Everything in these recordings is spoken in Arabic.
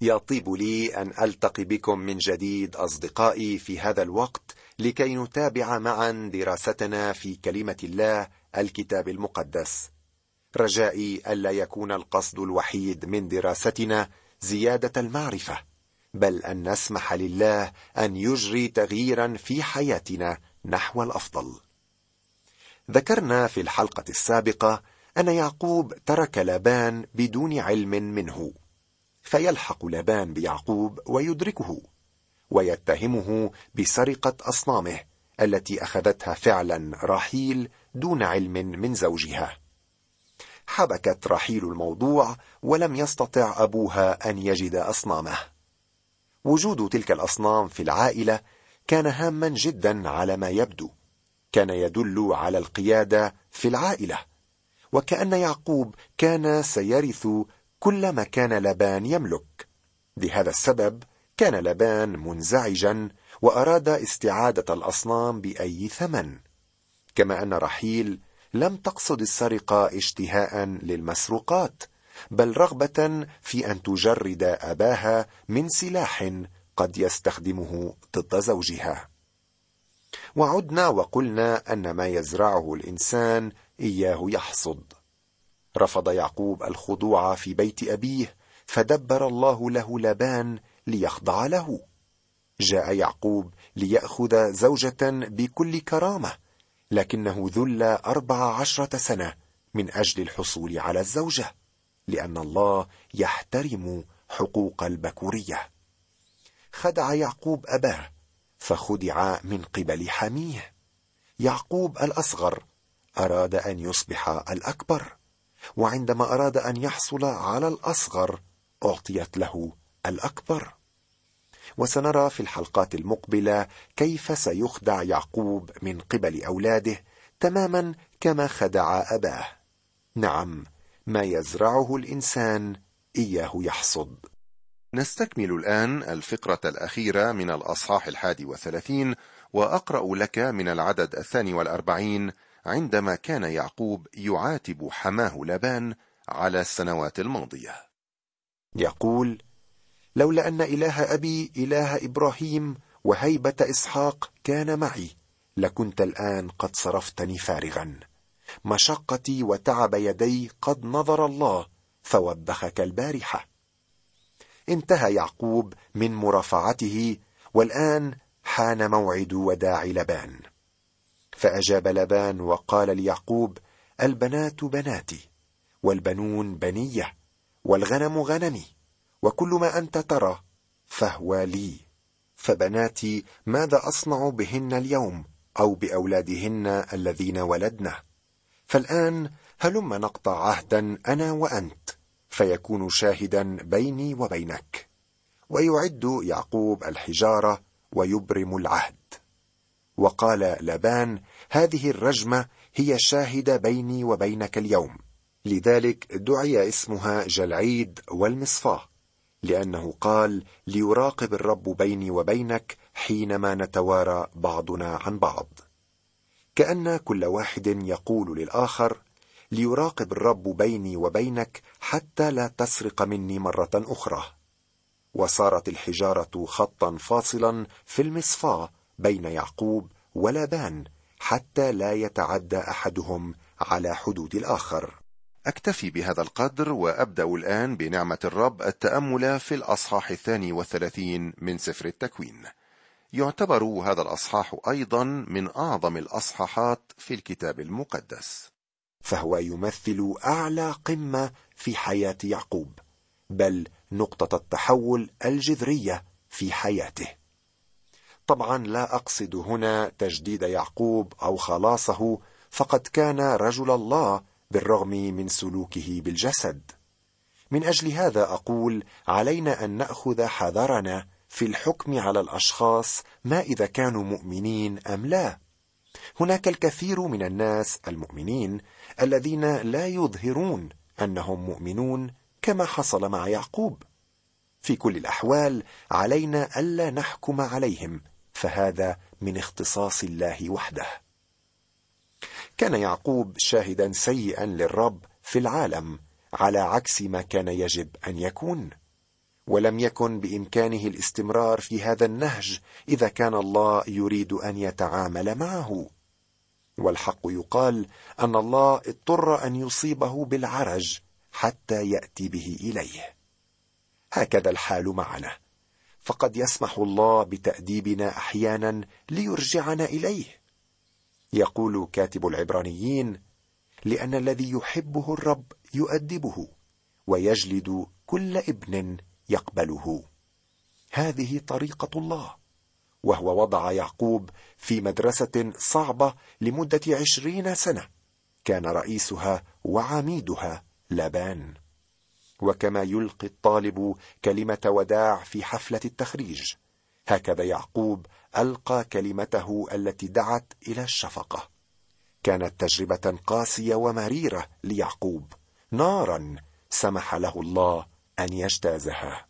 يطيب لي أن ألتقي بكم من جديد أصدقائي في هذا الوقت لكي نتابع معا دراستنا في كلمة الله الكتاب المقدس. رجائي ألا يكون القصد الوحيد من دراستنا زيادة المعرفة بل أن نسمح لله أن يجري تغييرا في حياتنا نحو الأفضل. ذكرنا في الحلقة السابقة أن يعقوب ترك لابان بدون علم منه. فيلحق لابان بيعقوب ويدركه ويتهمه بسرقة أصنامه التي أخذتها فعلا راحيل دون علم من زوجها. حبكت رحيل الموضوع ولم يستطع أبوها أن يجد أصنامه. وجود تلك الأصنام في العائلة كان هاما جدا على ما يبدو. كان يدل على القيادة في العائلة وكأن يعقوب كان سيرث كل ما كان لبان يملك. لهذا السبب كان لبان منزعجا وأراد استعادة الأصنام بأي ثمن. كما أن رحيل لم تقصد السرقة اشتهاء للمسروقات بل رغبة في أن تجرد أباها من سلاح قد يستخدمه ضد زوجها. وعدنا وقلنا أن ما يزرعه الإنسان إياه يحصد. رفض يعقوب الخضوع في بيت أبيه فدبر الله له لبان ليخضع له. جاء يعقوب ليأخذ زوجة بكل كرامة لكنه ذل أربع عشرة سنة من أجل الحصول على الزوجة لأن الله يحترم حقوق البكورية. خدع يعقوب أباه فخدع من قبل حميه. يعقوب الأصغر أراد أن يصبح الأكبر. وعندما أراد أن يحصل على الأصغر أعطيت له الأكبر. وسنرى في الحلقات المقبلة كيف سيخدع يعقوب من قبل أولاده تماما كما خدع أباه. نعم ما يزرعه الإنسان إياه يحصد. نستكمل الآن الفقرة الأخيرة من الأصحاح الحادي وثلاثين وأقرأ لك من العدد الثاني والأربعين عندما كان يعقوب يعاتب حماه لبان على السنوات الماضية. يقول لولا أن إله أبي إله إبراهيم وهيبة إسحاق كان معي لكنت الآن قد صرفتني فارغا. مشقتي وتعب يدي قد نظر الله فوبخك البارحة. انتهى يعقوب من مرافعته والآن حان موعد وداع لبان. فأجاب لبان وقال ليعقوب البنات بناتي والبنون بنية والغنم غنمي وكل ما أنت ترى فهو لي. فبناتي ماذا أصنع بهن اليوم أو بأولادهن الذين ولدنا؟ فالآن هلم نقطع عهدا أنا وأنت فيكون شاهدا بيني وبينك. ويعد يعقوب الحجارة ويبرم العهد. وقال لابان هذه الرجمة هي شاهدة بيني وبينك اليوم. لذلك دعي اسمها جلعيد والمصفاة لأنه قال ليراقب الرب بيني وبينك حينما نتوارى بعضنا عن بعض. كأن كل واحد يقول للآخر ليراقب الرب بيني وبينك حتى لا تسرق مني مرة أخرى. وصارت الحجارة خطا فاصلا في المصفاة بين يعقوب ولابان حتى لا يتعدى أحدهم على حدود الآخر. أكتفي بهذا القدر وأبدأ الآن بنعمة الرب التأمل في الأصحاح الثاني والثلاثين من سفر التكوين. يعتبر هذا الأصحاح أيضا من أعظم الأصحاحات في الكتاب المقدس. فهو يمثل أعلى قمة في حياة يعقوب بل نقطة التحول الجذرية في حياته. طبعا لا أقصد هنا تجديد يعقوب أو خلاصه فقد كان رجل الله بالرغم من سلوكه بالجسد. من أجل هذا أقول علينا أن نأخذ حذرنا في الحكم على الأشخاص ما إذا كانوا مؤمنين أم لا. هناك الكثير من الناس المؤمنين الذين لا يظهرون أنهم مؤمنون كما حصل مع يعقوب. في كل الأحوال علينا ألا نحكم عليهم فهذا من اختصاص الله وحده. كان يعقوب شاهدا سيئا للرب في العالم على عكس ما كان يجب أن يكون ولم يكن بإمكانه الاستمرار في هذا النهج إذا كان الله يريد أن يتعامل معه. والحق يقال أن الله اضطر أن يصيبه بالعرج حتى يأتي به إليه. هكذا الحال معنا. فقد يسمح الله بتأديبنا أحيانا ليرجعنا إليه. يقول كاتب العبرانيين لأن الذي يحبه الرب يؤدبه ويجلد كل ابن يقبله. هذه طريقة الله وهو وضع يعقوب في مدرسة صعبة لمدة عشرين سنة. كان رئيسها وعميدها لابان وكما يلقي الطالب كلمة وداع في حفلة التخريج. هكذا يعقوب ألقى كلمته التي دعت إلى الشفقة. كانت تجربة قاسية ومريرة ليعقوب. نارا سمح له الله أن يجتازها.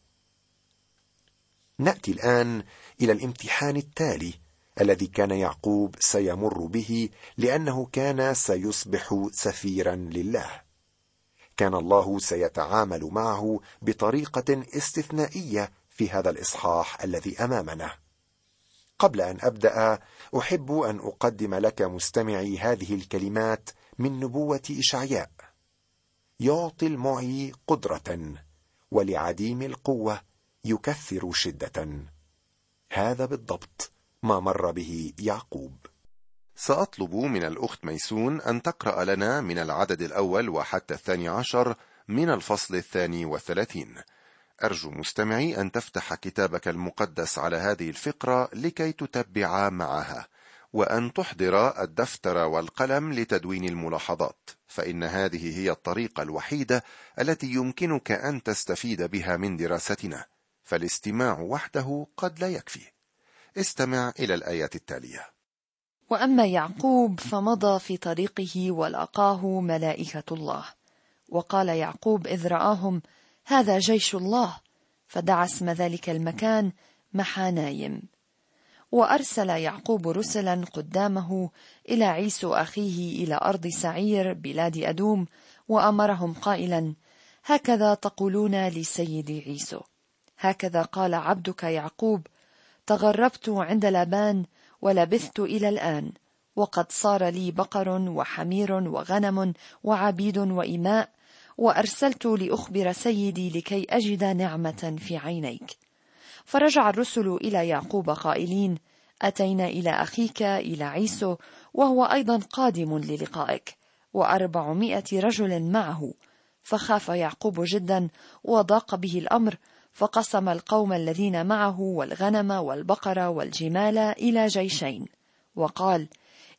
نأتي الآن إلى الامتحان التالي الذي كان يعقوب سيمر به لأنه كان سيصبح سفيرا لله. كان الله سيتعامل معه بطريقة استثنائية في هذا الإصحاح الذي أمامنا. قبل أن أبدأ أحب أن أقدم لك مستمعي هذه الكلمات من نبوة إشعياء. يعطي المعي قدرة ولعديم القوة يكثر شدة. هذا بالضبط ما مر به يعقوب. سأطلب من الأخت ميسون أن تقرأ لنا من العدد الأول وحتى الثاني عشر من الفصل الثاني والثلاثين. أرجو مستمعي أن تفتح كتابك المقدس على هذه الفقرة لكي تتبع معها وأن تحضر الدفتر والقلم لتدوين الملاحظات فإن هذه هي الطريقة الوحيدة التي يمكنك أن تستفيد بها من دراستنا فالاستماع وحده قد لا يكفي. استمع إلى الآيات التالية. وأما يعقوب فمضى في طريقه ولقاه ملائكة الله. وقال يعقوب إذ رآهم هذا جيش الله. فدعا اسم ذلك المكان محانايم وأرسل يعقوب رسلا قدامه إلى عيسو أخيه إلى أرض سعير بلاد أدوم وأمرهم قائلا هكذا تقولون لسيدي عيسو. هكذا قال عبدك يعقوب تغربت عند لابان ولبثت إلى الآن وقد صار لي بقر وحمير وغنم وعبيد وإماء وأرسلت لأخبر سيدي لكي أجد نعمة في عينيك. فرجع الرسل إلى يعقوب قائلين أتينا إلى أخيك إلى عيسو وهو أيضا قادم للقائك وأربعمائة رجل معه. فخاف يعقوب جدا وضاق به الأمر فقسم القوم الذين معه والغنم والبقر والجمال إلى جيشين. وقال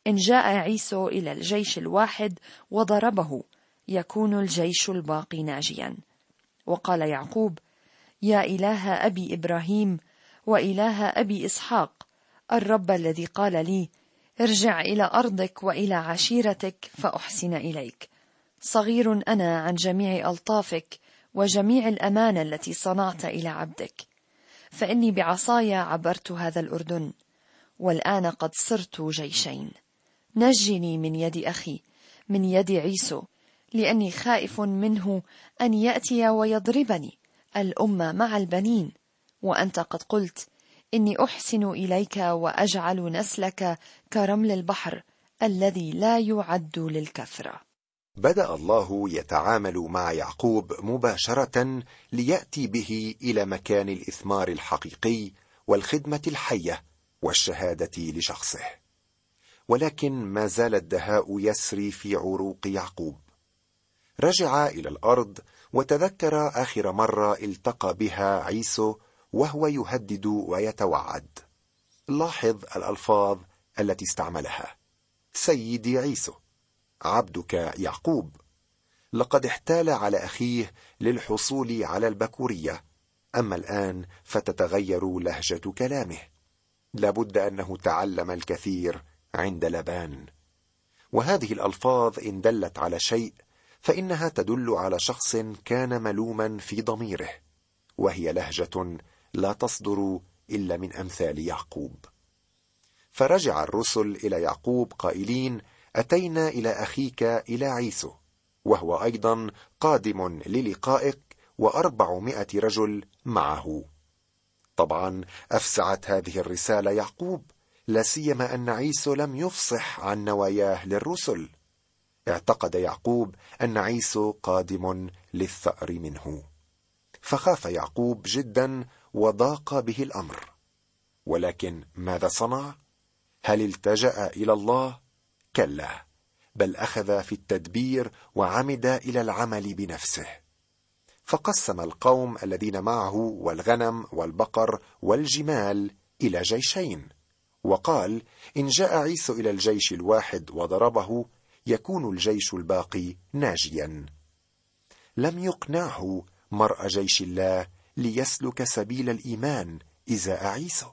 إن جاء عيسو إلى الجيش الواحد وضربه يكون الجيش الباقي ناجيا. وقال يعقوب يا إله أبي إبراهيم وإله أبي إسحاق الرب الذي قال لي ارجع إلى أرضك وإلى عشيرتك فأحسن إليك. صغير أنا عن جميع ألطافك وجميع الامانه التي صنعت إلى عبدك. فإني بعصاي عبرت هذا الأردن والآن قد صرت جيشين. نجني من يد أخي من يد عيسو لأني خائف منه أن يأتي ويضربني الامه مع البنين. وأنت قد قلت إني أحسن إليك وأجعل نسلك كرمل البحر الذي لا يعد للكثرة. بدأ الله يتعامل مع يعقوب مباشرة ليأتي به إلى مكان الإثمار الحقيقي والخدمة الحية والشهادة لشخصه. ولكن ما زال الدهاء يسري في عروق يعقوب. رجع إلى الأرض وتذكر آخر مرة التقى بها عيسو وهو يهدد ويتوعد. لاحظ الألفاظ التي استعملها. سيدي عيسو. عبدك يعقوب. لقد احتال على أخيه للحصول على البكورية. أما الآن فتتغير لهجة كلامه. لابد أنه تعلم الكثير عند لبان. وهذه الألفاظ إن دلت على شيء فإنها تدل على شخص كان ملوما في ضميره وهي لهجة لا تصدر إلا من أمثال يعقوب. فرجع الرسل إلى يعقوب قائلين أتينا إلى أخيك إلى عيسو وهو أيضا قادم للقائك وأربعمائة رجل معه. طبعا أفسعت هذه الرسالة يعقوب لا سيما أن عيسو لم يفصح عن نواياه للرسل. اعتقد يعقوب أن عيسو قادم للثأر منه. فخاف يعقوب جدا وضاق به الأمر. ولكن ماذا صنع؟ هل التجأ إلى الله؟ كلا بل أخذ في التدبير وعمد إلى العمل بنفسه. فقسم القوم الذين معه والغنم والبقر والجمال إلى جيشين وقال إن جاء عيسو إلى الجيش الواحد وضربه يكون الجيش الباقي ناجيا. لم يقنعه مرء جيش الله ليسلك سبيل الإيمان ازاء عيسو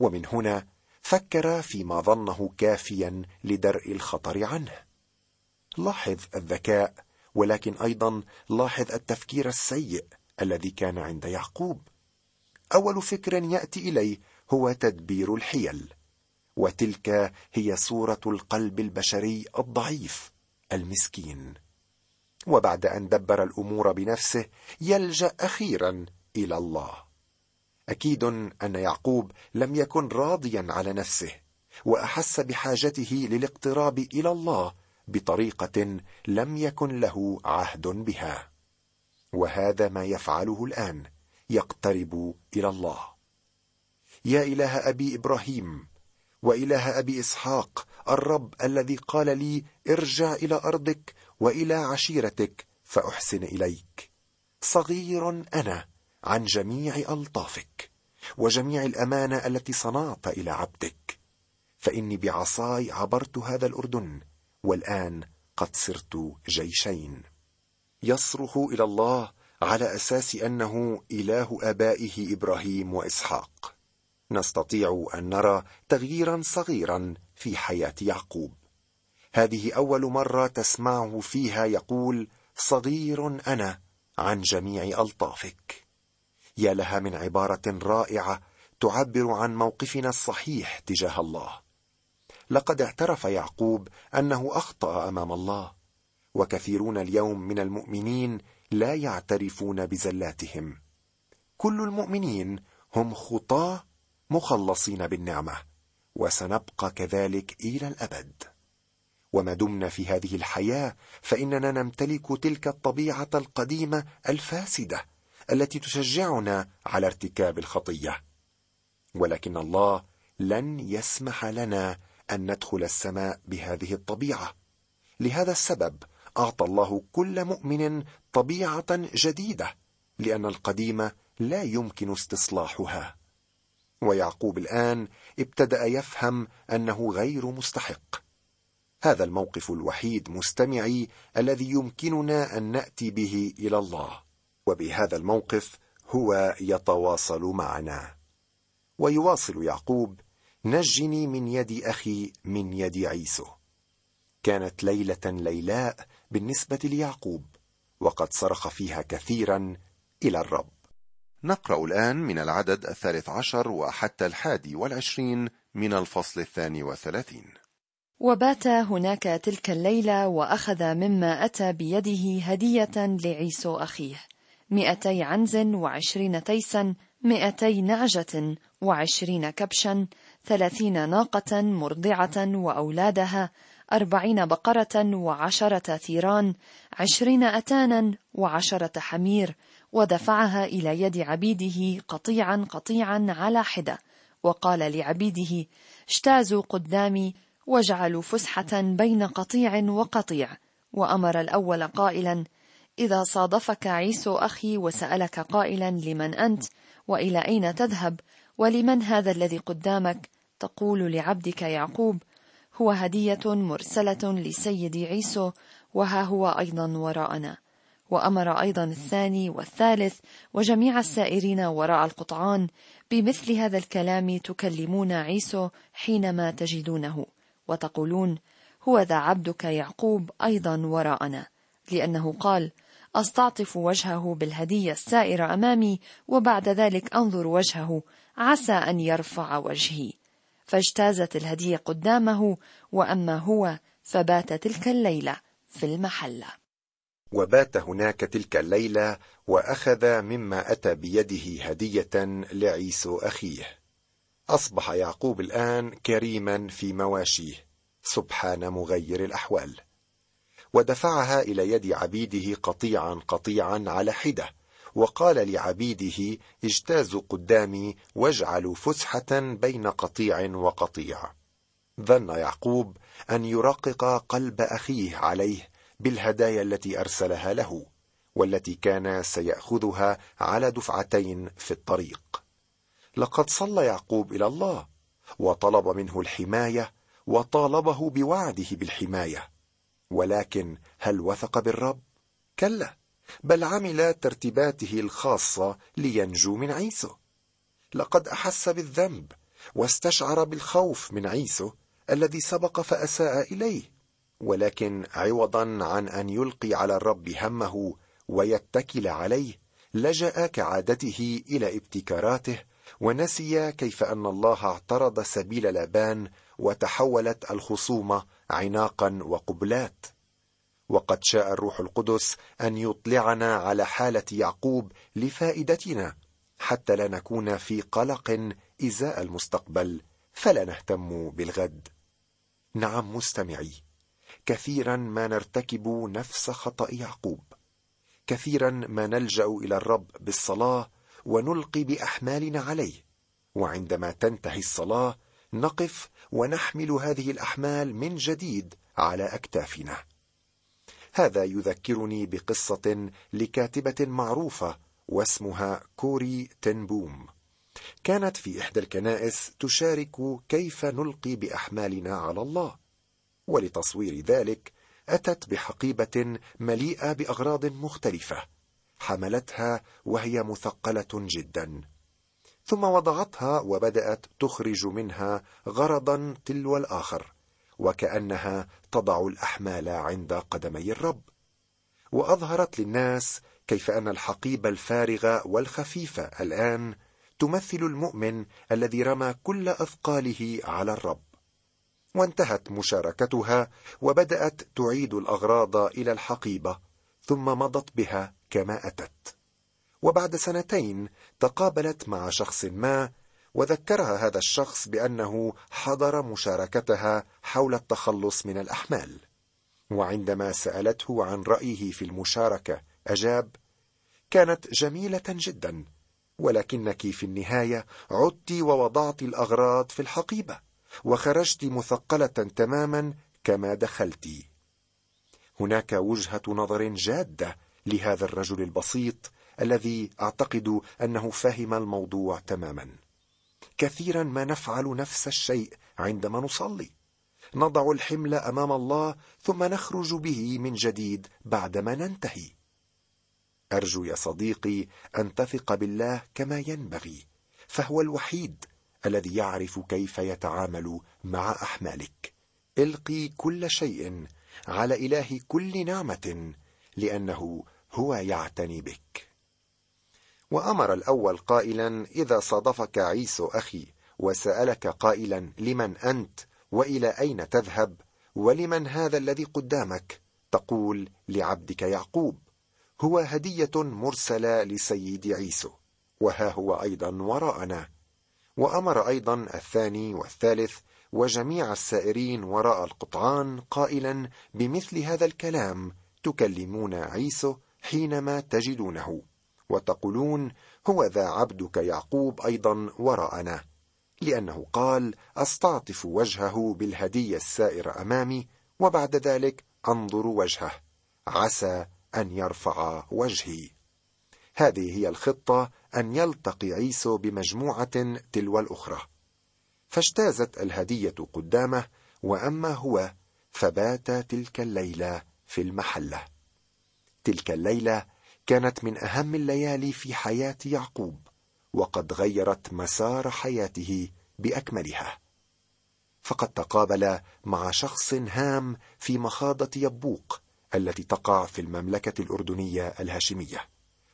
ومن هنا فكر فيما ظنه كافيا لدرء الخطر عنه. لاحظ الذكاء ولكن أيضا لاحظ التفكير السيء الذي كان عند يعقوب. أول فكر يأتي إليه هو تدبير الحيل وتلك هي صورة القلب البشري الضعيف المسكين. وبعد أن دبر الأمور بنفسه يلجأ أخيرا إلى الله. أكيد أن يعقوب لم يكن راضيا على نفسه وأحس بحاجته للاقتراب إلى الله بطريقة لم يكن له عهد بها. وهذا ما يفعله الآن يقترب إلى الله. يا إله أبي إبراهيم وإله أبي إسحاق الرب الذي قال لي ارجع إلى أرضك وإلى عشيرتك فأحسن إليك. صغير أنا عن جميع ألطافك وجميع الأمانة التي صنعت إلى عبدك. فإني بعصاي عبرت هذا الأردن والآن قد صرت جيشين. يصرخ إلى الله على أساس أنه إله آبائه إبراهيم وإسحاق. نستطيع أن نرى تغييرا صغيرا في حياة يعقوب. هذه أول مرة تسمعه فيها يقول صغير أنا عن جميع ألطافك. يا لها من عبارة رائعة تعبر عن موقفنا الصحيح تجاه الله. لقد اعترف يعقوب أنه أخطأ أمام الله وكثيرون اليوم من المؤمنين لا يعترفون بزلاتهم. كل المؤمنين هم خطاة مخلصين بالنعمة وسنبقى كذلك إلى الأبد. وما دمنا في هذه الحياة فإننا نمتلك تلك الطبيعة القديمة الفاسدة التي تشجعنا على ارتكاب الخطية. ولكن الله لن يسمح لنا أن ندخل السماء بهذه الطبيعة. لهذا السبب أعطى الله كل مؤمن طبيعة جديدة لأن القديمه لا يمكن استصلاحها. ويعقوب الآن ابتدأ يفهم أنه غير مستحق. هذا الموقف الوحيد مستمعي الذي يمكننا أن نأتي به إلى الله. وبهذا الموقف هو يتواصل معنا. ويواصل يعقوب نجني من يد أخي من يد عيسو. كانت ليلة ليلاء بالنسبة ليعقوب وقد صرخ فيها كثيرا إلى الرب. نقرأ الآن من العدد الثالث عشر وحتى الحادي والعشرين من الفصل الثاني والثلاثين. وبات هناك تلك الليلة وأخذ مما أتى بيده هدية لعيسو أخيه. مئتي عنز وعشرين تيسا مئتي نعجة وعشرين كبشا ثلاثين ناقة مرضعة وأولادها أربعين بقرة وعشرة ثيران عشرين أتانا وعشرة حمير ودفعها إلى يد عبيده قطيعا قطيعا على حدة. وقال لعبيده اجتازوا قدامي واجعلوا فسحة بين قطيع وقطيع. وأمر الأول قائلا إذا صادفك عيسو أخي وسألك قائلا لمن أنت وإلى أين تذهب ولمن هذا الذي قدامك تقول لعبدك يعقوب هو هدية مرسلة لسيدي عيسو وها هو أيضا وراءنا وأمر أيضا الثاني والثالث وجميع السائرين وراء القطعان بمثل هذا الكلام تكلمون عيسو حينما تجدونه وتقولون هو ذا عبدك يعقوب أيضا وراءنا لأنه قال أستعطف وجهه بالهدية السائرة أمامي وبعد ذلك أنظر وجهه عسى أن يرفع وجهي. فاجتازت الهدية قدامه وأما هو فبات تلك الليلة في المحلة وبات هناك تلك الليلة وأخذ مما أتى بيده هدية لعيسو أخيه. أصبح يعقوب الآن كريما في مواشيه. سبحان مغير الأحوال. ودفعها إلى يد عبيده قطيعا قطيعا على حدة. وقال لعبيده اجتازوا قدامي واجعلوا فسحة بين قطيع وقطيع. ظن يعقوب أن يرقق قلب أخيه عليه بالهدايا التي أرسلها له والتي كان سيأخذها على دفعتين في الطريق. لقد صلى يعقوب إلى الله وطلب منه الحماية وطالبه بوعده بالحماية. ولكن هل وثق بالرب؟ كلا بل عمل ترتيباته الخاصة لينجو من عيسو. لقد أحس بالذنب واستشعر بالخوف من عيسو الذي سبق فأساء إليه. ولكن عوضا عن أن يلقي على الرب همه ويتكل عليه لجأ كعادته إلى ابتكاراته ونسي كيف أن الله اعترض سبيل لابان وتحولت الخصومه عناقا وقبلات. وقد شاء الروح القدس أن يطلعنا على حالة يعقوب لفائدتنا حتى لا نكون في قلق إزاء المستقبل فلا نهتم بالغد. نعم مستمعي كثيرا ما نرتكب نفس خطأ يعقوب. كثيرا ما نلجأ إلى الرب بالصلاة ونلقي بأحمالنا عليه. وعندما تنتهي الصلاة نقف ونحمل هذه الأحمال من جديد على أكتافنا. هذا يذكرني بقصة لكاتبة معروفة واسمها كوري تنبوم. كانت في إحدى الكنائس تشارك كيف نلقي بأحمالنا على الله. ولتصوير ذلك أتت بحقيبة مليئة بأغراض مختلفة. حملتها وهي مثقلة جدا. ثم وضعتها وبدأت تخرج منها غرضا تلو الآخر وكأنها تضع الأحمال عند قدمي الرب. وأظهرت للناس كيف أن الحقيبه الفارغه والخفيفه الآن تمثل المؤمن الذي رمى كل أثقاله على الرب. وانتهت مشاركتها وبدأت تعيد الأغراض إلى الحقيبة ثم مضت بها كما أتت. وبعد سنتين تقابلت مع شخص ما وذكرها هذا الشخص بأنه حضر مشاركتها حول التخلص من الأحمال. وعندما سألته عن رأيه في المشاركة أجاب كانت جميلة جدا ولكنك في النهاية عدت ووضعت الأغراض في الحقيبة وخرجت مثقلة تماما كما دخلت. هناك وجهة نظر جادة لهذا الرجل البسيط الذي أعتقد أنه فهم الموضوع تماما. كثيرا ما نفعل نفس الشيء عندما نصلي. نضع الحمل أمام الله ثم نخرج به من جديد بعدما ننتهي. أرجو يا صديقي أن تثق بالله كما ينبغي فهو الوحيد الذي يعرف كيف يتعامل مع أحمالك. إلقي كل شيء على إله كل نعمة لأنه هو يعتني بك. وأمر الأول قائلا إذا صادفك عيسو أخي وسألك قائلا لمن أنت؟ وإلى أين تذهب؟ ولمن هذا الذي قدامك؟ تقول لعبدك يعقوب. هو هدية مرسلة لسيد عيسو. وها هو أيضا وراءنا. وأمر أيضا الثاني والثالث وجميع السائرين وراء القطعان قائلا بمثل هذا الكلام تكلمون عيسو حينما تجدونه وتقولون هو ذا عبدك يعقوب أيضا وراءنا لأنه قال أستعطف وجهه بالهديه السائره أمامي وبعد ذلك أنظر وجهه عسى أن يرفع وجهي. هذه هي الخطة أن يلتقي عيسو بمجموعة تلو الأخرى. فاجتازت الهدية قدامه وأما هو فبات تلك الليلة في المحلة. تلك الليلة كانت من أهم الليالي في حياة يعقوب وقد غيرت مسار حياته بأكملها. فقد تقابل مع شخص هام في مخاضة يبوق التي تقع في المملكة الأردنية الهاشمية.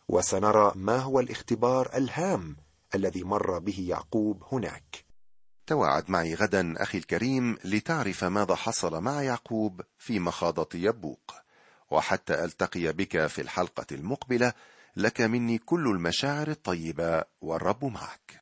وسنرى ما هو الاختبار الهام الذي مر به يعقوب هناك. تواعد معي غدا أخي الكريم لتعرف ماذا حصل مع يعقوب في مخاضة يبوق. وحتى ألتقي بك في الحلقة المقبلة لك مني كل المشاعر الطيبة والرب معك.